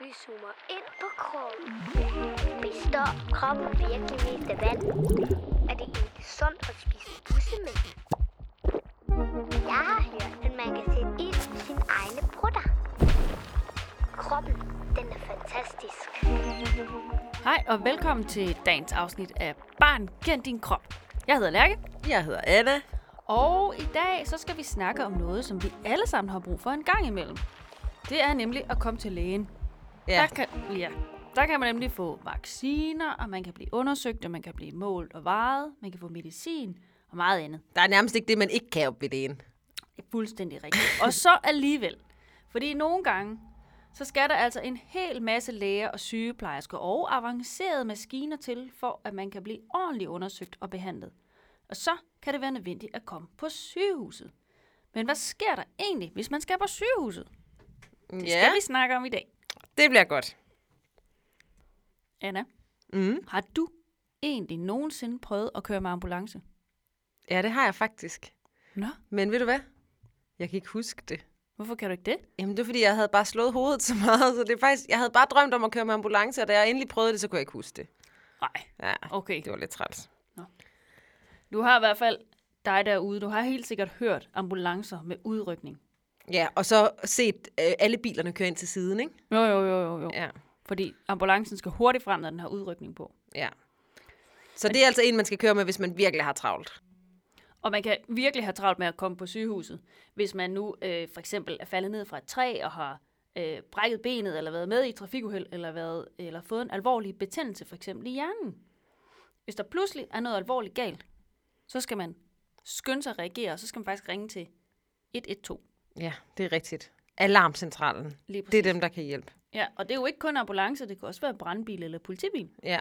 Vi zoomer ind på kroppen. Består kroppen virkelig mest af vand? Er det egentlig sundt at spise bussemænd? Jeg har hørt, at man kan sætte ild i sine egne brutter. Kroppen, den er fantastisk. Hej og velkommen til dagens afsnit af Barn Kend Din Krop. Jeg hedder Lærke, Jeg hedder Anna. og i dag så skal vi snakke om noget, som vi alle sammen har brug for en gang imellem. Det er nemlig at komme til lægen. Ja. Der kan, ja, der kan man nemlig få vacciner, og man kan blive undersøgt, og man kan blive målt og vejet, man kan få medicin og meget andet. Der er nærmest ikke det, man ikke kan op ved lægen. Det er fuldstændig rigtigt. Og så alligevel. Fordi nogle gange, så skal der altså en hel masse læger og sygeplejersker og avancerede maskiner til, for at man kan blive ordentligt undersøgt og behandlet. Og så kan det være nødvendigt at komme på sygehuset. Men hvad sker der egentlig, hvis man skal på sygehuset? Det Ja, skal vi snakke om i dag. Det bliver godt. Anna, Mm. har du egentlig nogensinde prøvet at køre med ambulance? Ja, det har jeg faktisk. Nå, Men ved du hvad? Jeg kan ikke huske det. hvorfor kan du ikke det? Jamen, det er fordi, jeg havde bare slået hovedet så meget, så det er faktisk, jeg havde bare drømt om at køre med ambulance, og da jeg endelig prøvede det, så kunne jeg ikke huske det. Nej, Ja, okay. det var lidt træls. Du har i hvert fald dig derude, du har helt sikkert hørt ambulancer med udrykning. Ja, og så set øh, alle bilerne køre ind til siden, ikke? Jo, jo, jo, jo, jo. Ja, Fordi ambulancen skal hurtigt frem, når den har udrykning på. ja. Så det er altså en, man skal køre med, hvis man virkelig har travlt. Og man kan virkelig have travlt med at komme på sygehuset, hvis man nu øh, for eksempel er faldet ned fra et træ og har øh, brækket benet, eller været med i trafikuheld, eller, været, eller fået en alvorlig betændelse, for eksempel i hjernen. Hvis der pludselig er noget alvorligt galt, så skal man skynde sig at reagere, og så skal man faktisk ringe til 112. Ja, det er rigtigt. Alarmcentralen. Det er dem, der kan hjælpe. Ja, og det er jo ikke kun ambulance, det kan også være brandbil eller politibil. Ja.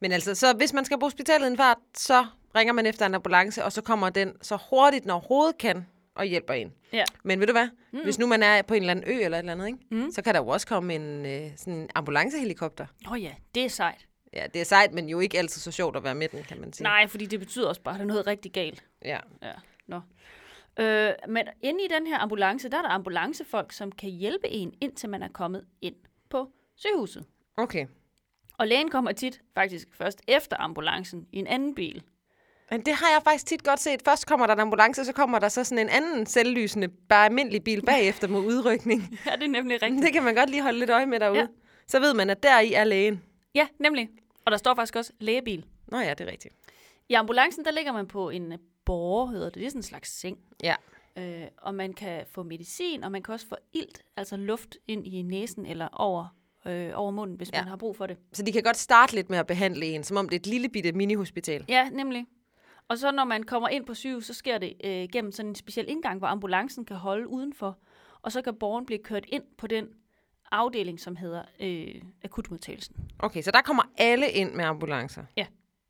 Men altså, så hvis man skal på hospitalet en fart, så ringer man efter en ambulance, og så kommer den så hurtigt, når overhovedet kan, og hjælper en. Ja. Men ved du hvad? Mm. Hvis nu man er på en eller anden ø eller et eller andet, ikke? Mm. så kan der jo også komme en øh, sådan en ambulancehelikopter. Åh oh ja, det er sejt. Ja, det er sejt, men jo ikke altid så sjovt at være med den, kan man sige. Nej, fordi det betyder også bare, at der er noget rigtig galt. Ja. Ja, nå. Øh, men inde i den her ambulance, der er der ambulancefolk, som kan hjælpe en, indtil man er kommet ind på sygehuset. Okay. Og lægen kommer tit faktisk først efter ambulancen i en anden bil. Men det har jeg faktisk tit godt set. Først kommer der en ambulance, så kommer der så sådan en anden selvlysende, bare almindelig bil bagefter med udrykning. Ja, det er nemlig rigtigt. Det kan man godt lige holde lidt øje med derude. Ja. Så ved man, at der i er lægen. Ja, nemlig. Og der står faktisk også lægebil. Nå ja, det er rigtigt. I ambulancen, der ligger man på en borger, hedder det. Det er sådan en slags seng. Ja. Øh, og man kan få medicin, og man kan også få ilt, altså luft ind i næsen eller over, øh, over munden, hvis ja. Man har brug for det. Så de kan godt starte lidt med at behandle en, som om det er et lille bitte mini-hospital. Ja, nemlig. Og så når man kommer ind på sygehus, så sker det øh, gennem sådan en speciel indgang, hvor ambulancen kan holde udenfor. Og så kan borgeren blive kørt ind på den afdeling, som hedder øh, akutmodtagelsen. Okay, så der kommer alle ind med ambulancer? Ja.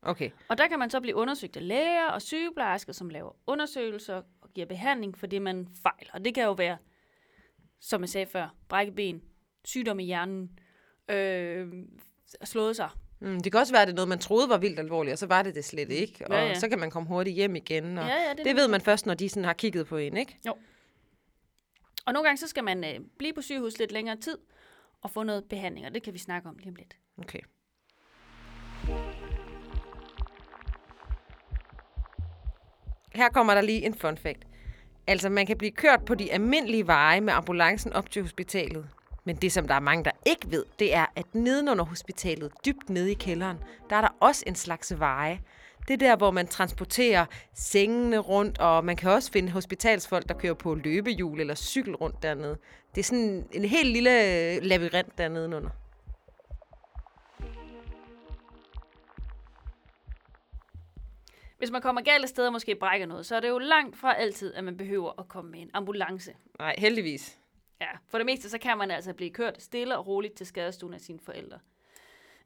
Okay. Og der kan man så blive undersøgt af læger og sygeplejersker, som laver undersøgelser og giver behandling for det, man fejler. Og det kan jo være, som jeg sagde før, brække ben, sygdom i hjernen, øh, slået sig. Mm, det kan også være, at det er noget, man troede var vildt alvorligt, og så var det det slet ikke. Og Ja, ja. så kan man komme hurtigt hjem igen. Og Ja, ja, det det, ved man først, når de sådan har kigget på en, ikke? Og nogle gange så skal man øh, blive på sygehus lidt længere tid og få noget behandling, og det kan vi snakke om lige om lidt. Okay. Her kommer der lige en fun fact. Altså, man kan blive kørt på de almindelige veje med ambulancen op til hospitalet. Men det, som der er mange, der ikke ved, det er, at nedenunder hospitalet, dybt nede i kælderen, der er der også en slags veje. Det er der, hvor man transporterer sengene rundt, og man kan også finde hospitalsfolk, der kører på løbehjul eller cykel rundt dernede. Det er sådan en helt lille labyrint dernede under. Hvis man kommer galt af sted og måske brækker noget, så er det jo langt fra altid, at man behøver at komme med en ambulance. Nej, heldigvis. Ja, for det meste så kan man altså blive kørt stille og roligt til skadestuen af sine forældre.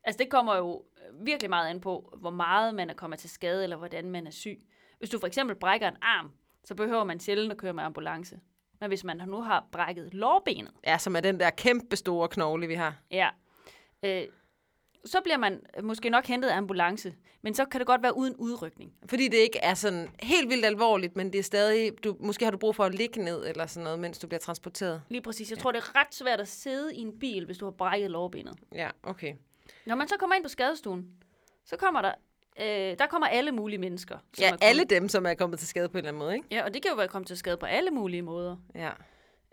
Altså det kommer jo virkelig meget an på, hvor meget man er kommet til skade, eller hvordan man er syg. Hvis du for eksempel brækker en arm, så behøver man sjældent at køre med ambulance. Men hvis man nu har brækket lårbenet, Ja, som er den der kæmpe store knogle, vi har. ja, øh, så bliver man måske nok hentet af ambulance, men så kan det godt være uden udrykning. Fordi det ikke er sådan helt vildt alvorligt, men det er stadig, du, måske har du brug for at ligge ned eller sådan noget, mens du bliver transporteret. Lige præcis. Jeg tror, det er ret svært at sidde i en bil, hvis du har brækket lårbenet. Ja, okay. Når man så kommer ind på skadestuen, så kommer der, øh, der kommer alle mulige mennesker. som Ja, er kommet- alle dem, som er kommet til skade på en eller anden måde, ikke? Ja, og det kan jo være kommet til skade på alle mulige måder. Ja.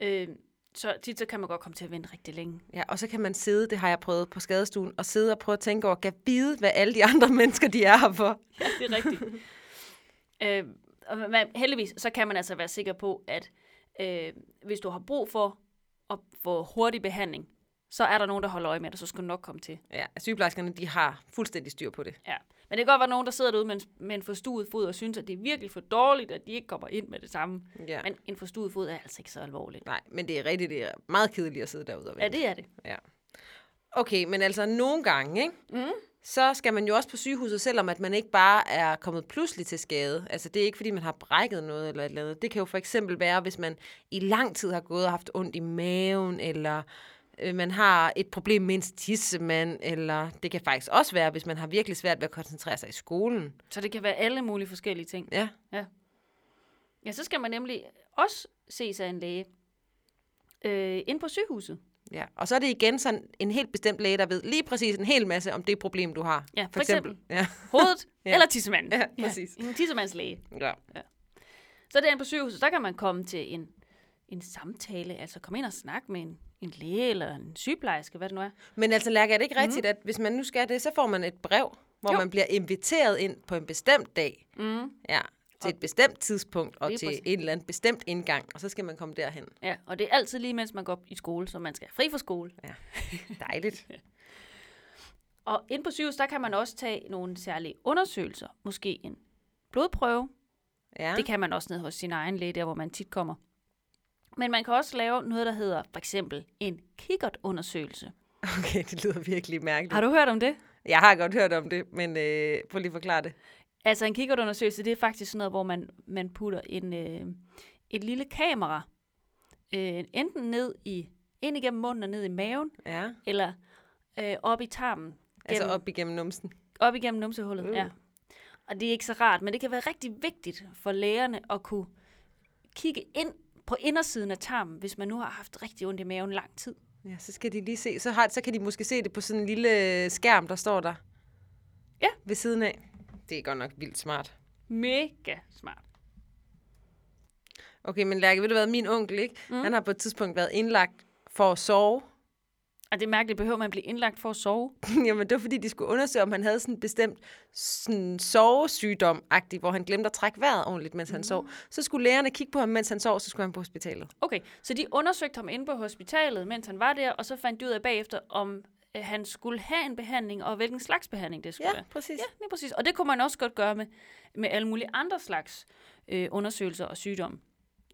Øh, så tit så kan man godt komme til at vente rigtig længe. Ja, og så kan man sidde, det har jeg prøvet på skadestuen, og sidde og prøve at tænke over, kan vide, hvad alle de andre mennesker, de er her for. Ja, det er rigtigt. øh, og man, heldigvis, så kan man altså være sikker på, at øh, hvis du har brug for at få hurtig behandling, så er der nogen, der holder øje med dig, så skal du nok komme til. Ja, sygeplejerskerne, de har fuldstændig styr på det. Ja. Men det kan godt være nogen, der sidder derude med en, med en forstuet fod og synes, at det er virkelig for dårligt, at de ikke kommer ind med det samme. Ja. Men en forstuet fod er altså ikke så alvorligt. Nej, men det er rigtigt, det er meget kedeligt at sidde derude og Ja, vente. det er det. Ja. Okay, men altså nogle gange, ikke? Mm. så skal man jo også på sygehuset, selvom at man ikke bare er kommet pludselig til skade. Altså det er ikke, fordi man har brækket noget eller et eller andet. Det kan jo for eksempel være, hvis man i lang tid har gået og haft ondt i maven, eller øh, man har et problem med en tissemand, eller det kan faktisk også være, hvis man har virkelig svært ved at koncentrere sig i skolen. Så det kan være alle mulige forskellige ting. Ja, Ja, så skal man nemlig også se sig af en læge øh, ind på sygehuset. ja. Og så er det igen sådan en helt bestemt læge, der ved lige præcis en hel masse om det problem, du har. Ja, for eksempel. Ja, Hovedet Ja. ja. eller tissemanden. Ja, præcis. en tissemandslæge. ja. Så derinde på sygehuset, der kan man komme til en, en samtale, altså komme ind og snakke med en, en læge eller en sygeplejerske, hvad det nu er. Men altså, Lærke, er det ikke rigtigt, at hvis man nu skal det, så får man et brev, hvor Jo. man bliver inviteret ind på en bestemt dag. Mm. Ja, til et bestemt tidspunkt og til en eller anden bestemt indgang, og så skal man komme derhen. Ja, og det er altid lige, mens man går i skole, så man skal fri fra skole. Dejligt. Og ind på sygehuset, der kan man også tage nogle særlige undersøgelser. Måske en blodprøve. Ja. Det kan man også ned hos sin egen læge, der hvor man tit kommer. Men man kan også lave noget, der hedder for eksempel en kikkertundersøgelse. Okay, det lyder virkelig mærkeligt. Har du hørt om det? Jeg har godt hørt om det, men øh, prøv lige at forklare det. Altså en kikkertundersøgelse, det er faktisk sådan noget, hvor man, man putter en, øh, et lille kamera øh, enten ned i, ind igennem munden og ned i maven, Ja, eller øh, op i tarmen. altså gennem- op igennem numsen. Op igennem numsehullet, uh. ja. Og det er ikke så rart, men det kan være rigtig vigtigt for lægerne at kunne kigge ind på indersiden af tarmen, hvis man nu har haft rigtig ondt i maven lang tid. Ja, så skal de lige se. Så, har, så kan de måske se det på sådan en lille skærm, der står der. Ja. Ved siden af. Det er godt nok vildt smart. Mega smart. Okay, men Lærke, ved du hvad, min onkel, ikke? Mm. Han har på et tidspunkt været indlagt for at sove. Og det er mærkeligt, behøver man blive indlagt for at sove? Jamen, det var fordi, de skulle undersøge, om han havde sådan en bestemt sådan sovesygdom hvor han glemte at trække vejret ordentligt, mens han sov. Så skulle lægerne kigge på ham, mens han sov, så skulle han på hospitalet. Okay, så de undersøgte ham inde på hospitalet, mens han var der, og så fandt de ud af bagefter, om øh, han skulle have en behandling, og hvilken slags behandling det skulle Ja, være. præcis. Ja, lige præcis. Og det kunne man også godt gøre med, med alle mulige andre slags øh, undersøgelser og sygdomme.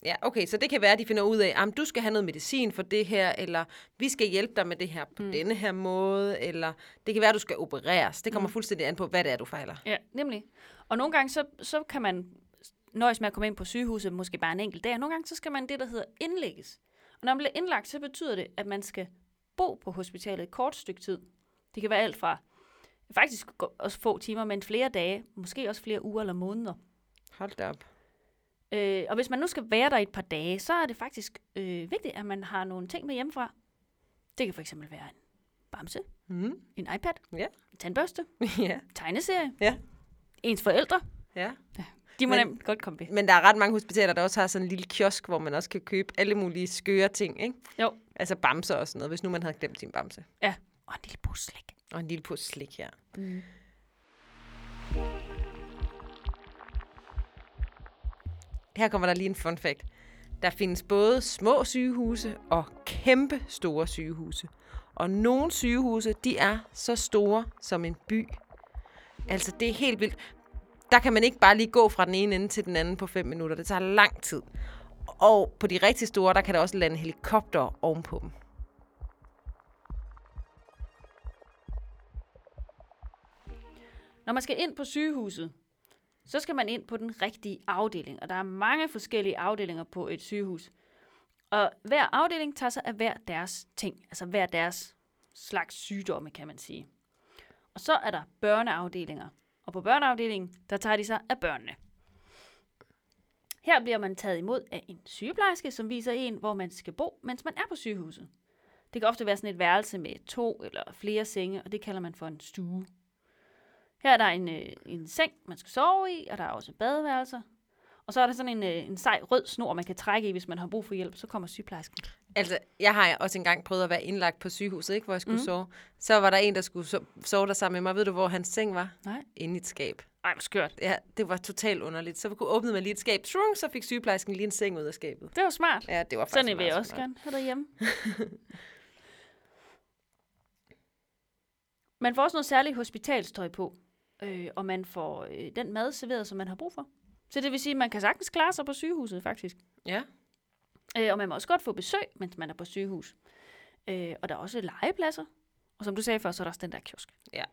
Ja, okay, så det kan være, at de finder ud af, at du skal have noget medicin for det her, eller vi skal hjælpe dig med det her på mm. denne her måde, eller det kan være, at du skal opereres. Det kommer mm. fuldstændig an på, hvad det er, du fejler. Ja, nemlig. Og nogle gange, så, så kan man nøjes med at komme ind på sygehuset, måske bare en enkelt dag. og Nogle gange, så skal man det, der hedder indlægges. Og når man bliver indlagt, så betyder det, at man skal bo på hospitalet et kort stykke tid. Det kan være alt fra faktisk også få timer, men flere dage, måske også flere uger eller måneder. Hold da op. Øh, og hvis man nu skal være der et par dage, så er det faktisk øh, vigtigt, at man har nogle ting med hjemmefra. Det kan for eksempel være en bamse, Mm. en iPad, Ja. en tandbørste, ja. tegneserie, Ja. ens forældre. Ja. De må Men- nemt godt komme ved. Men der er ret mange hospitaler, der også har sådan en lille kiosk, hvor man også kan købe alle mulige skøre ting, ikke? Jo. Altså bamser og sådan noget, hvis nu man havde glemt sin bamse. Ja, og en lille pose slik. Og en lille pose slik her. Mm. Her kommer der lige en fun fact. Der findes både små sygehuse og kæmpe store sygehuse. Og nogle sygehuse, de er så store som en by. Altså, det er helt vildt. Der kan man ikke bare lige gå fra den ene ende til den anden på 5 minutter. Det tager lang tid. Og på de rigtig store, der kan der også lande helikopter ovenpå dem. Når man skal ind på sygehuset, så skal man ind på den rigtige afdeling. Og der er mange forskellige afdelinger på et sygehus. Og hver afdeling tager sig af hver deres ting. Altså hver deres slags sygdomme, kan man sige. Og så er der børneafdelinger. Og på børneafdelingen, der tager de sig af børnene. Her bliver man taget imod af en sygeplejerske, som viser en, hvor man skal bo, mens man er på sygehuset. Det kan ofte være sådan et værelse med to eller flere senge, og det kalder man for en stue. Her er der en, øh, en seng, man skal sove i, og der er også badeværelser. Og så er der sådan en, øh, en sej rød snor, man kan trække i, hvis man har brug for hjælp. Så kommer sygeplejersken. Altså, jeg har også engang prøvet at være indlagt på sygehuset, ikke, hvor jeg skulle mm. sove. Så var der en, der skulle so- sove der sammen med mig. Ved du, hvor hans seng var? Nej. Inde i et skab. Ej, hvor skørt. Ja, det var totalt underligt. Så kunne åbne man lige et skab, trunk, så fik sygeplejersken lige en seng ud af skabet. Det var smart. Ja, det var faktisk Sådan en vil jeg også smart. gerne have derhjemme. man får også noget særligt hospitalstøj på, øh, og man får øh, den mad serveret, som man har brug for. Så det vil sige, at man kan sagtens klare sig på sygehuset, faktisk. Ja. Øh, og man må også godt få besøg, mens man er på sygehus. Øh, og der er også legepladser. Og som du sagde før, så er der også den der kiosk. Ja.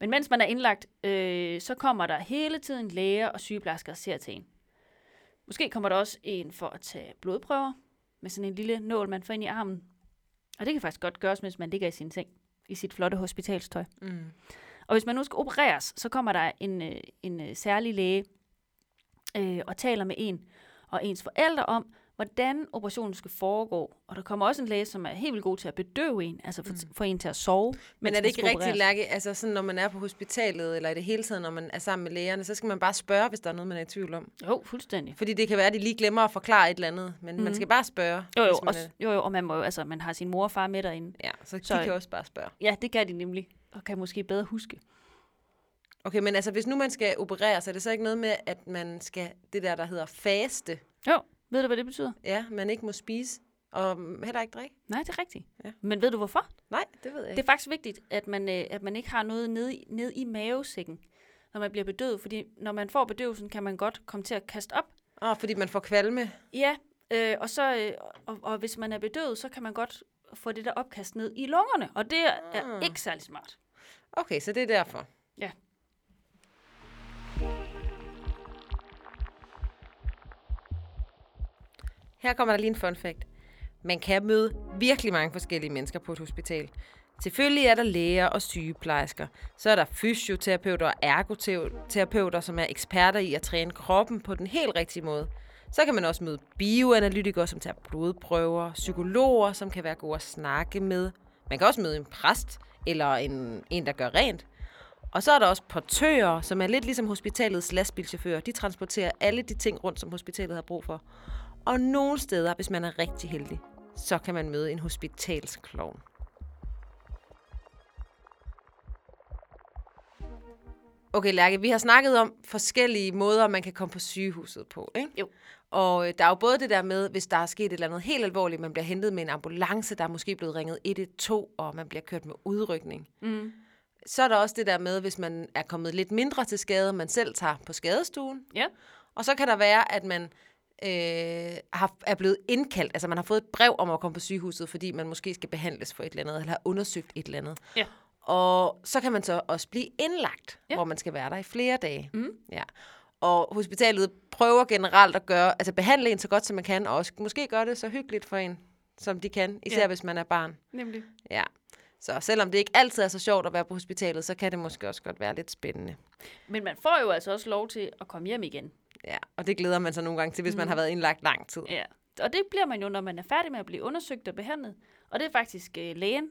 Men mens man er indlagt, øh, så kommer der hele tiden læger og sygeplejersker og ser til en. Måske kommer der også en for at tage blodprøver med sådan en lille nål, man får ind i armen. Og det kan faktisk godt gøres, mens man ligger i sin seng i sit flotte hospitalstøj. Mm. Og hvis man nu skal opereres, så kommer der en, øh, en øh, særlig læge øh, og taler med en og ens forældre om, hvordan operationen skal foregå. Og der kommer også en læge, som er helt vildt god til at bedøve en, altså for, mm. en til at sove. Men er det ikke rigtigt. Lærke, altså sådan, når man er på hospitalet, eller i det hele taget, når man er sammen med lægerne, så skal man bare spørge, hvis der er noget, man er i tvivl om. Jo, fuldstændig. Fordi det kan være, at de lige glemmer at forklare et eller andet, men mm. man skal bare spørge. Jo, jo, også, er- jo, jo, og man, må, jo- altså, man har sin mor og far med derinde. Ja, så de Så- kan også bare spørge. Ja, det kan de nemlig, og kan måske bedre huske. Okay, men altså, hvis nu man skal operere, så er det så ikke noget med, at man skal, det der, der hedder faste, Jo, ved du, hvad det betyder? ja, man ikke må spise, og heller ikke drikke? Nej, det er rigtigt. Ja. Men ved du hvorfor? Nej, det ved jeg Det ikke. er faktisk vigtigt, at man, øh, at man ikke har noget nede i, nede i mavesækken, når man bliver bedøvet. Fordi når man får bedøvelsen, kan man godt komme til at kaste op. Åh, fordi man får kvalme. Ja, øh, og, så, øh, og, og hvis man er bedøvet, så kan man godt få det der opkast ned i lungerne. Og det er, Ah. ikke særlig smart. Okay, så det er derfor. Ja. Her kommer der lige en fun fact. Man kan møde virkelig mange forskellige mennesker på et hospital. Selvfølgelig er der læger og sygeplejersker. Så er der fysioterapeuter og ergoterapeuter, som er eksperter i at træne kroppen på den helt rigtige måde. Så kan man også møde bioanalytikere, som tager blodprøver, psykologer, som kan være gode at snakke med. Man kan også møde en præst eller en, en der gør rent. Og så er der også portører, som er lidt ligesom hospitalets lastbilchauffører. De transporterer alle de ting rundt, som hospitalet har brug for. Og nogle steder, hvis man er rigtig heldig, så kan man møde en hospitalsklovn. Okay, Lærke, vi har snakket om forskellige måder, man kan komme på sygehuset på, ikke? Jo. Og øh, der er jo både det der med, hvis der er sket et eller andet helt alvorligt, man bliver hentet med en ambulance, der er måske blevet ringet 112, og man bliver kørt med udrykning. Mm. Så er der også det der med, hvis man er kommet lidt mindre til skade, man selv tager på skadestuen. Ja. Og så kan der være, at man øh, har, er blevet indkaldt, altså man har fået et brev om at komme på sygehuset, fordi man måske skal behandles for et eller andet, eller har undersøgt et eller andet. Ja. Og så kan man så også blive indlagt, Ja. ja. hvor man skal være der i flere dage. Mm. Ja. Og hospitalet prøver generelt at gøre, altså behandle en så godt som man kan, og også måske gøre det så hyggeligt for en, som de kan, især Ja. hvis man er barn. Nemlig. Ja. Så selvom det ikke altid er så sjovt at være på hospitalet, så kan det måske også godt være lidt spændende. Men man får jo altså også lov til at komme hjem igen. Ja, og det glæder man sig nogle gange til, hvis mm. man har været indlagt lang tid. Ja. Og det bliver man jo, når man er færdig med at blive undersøgt og behandlet. Og det er faktisk øh, lægen,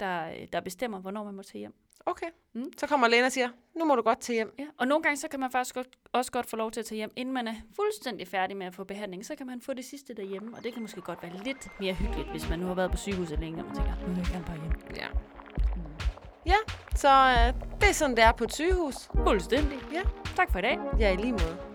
der, øh, der bestemmer, hvornår man må tage hjem. Okay. Mm. Mm. Så kommer lægen og siger, nu må du godt til hjem. Ja. Og nogle gange, så kan man faktisk godt, også godt få lov til at tage hjem, inden man er fuldstændig færdig med at få behandling. Så kan man få det sidste derhjemme, og det kan måske godt være lidt mere hyggeligt, hvis man nu har været på sygehuset længe, og man tænker, nu vil jeg gerne bare hjem. Ja. Ja, så øh, det er sådan, det er på et sygehus. Fuldstændig. Ja. Tak for i dag. Ja, i lige måde.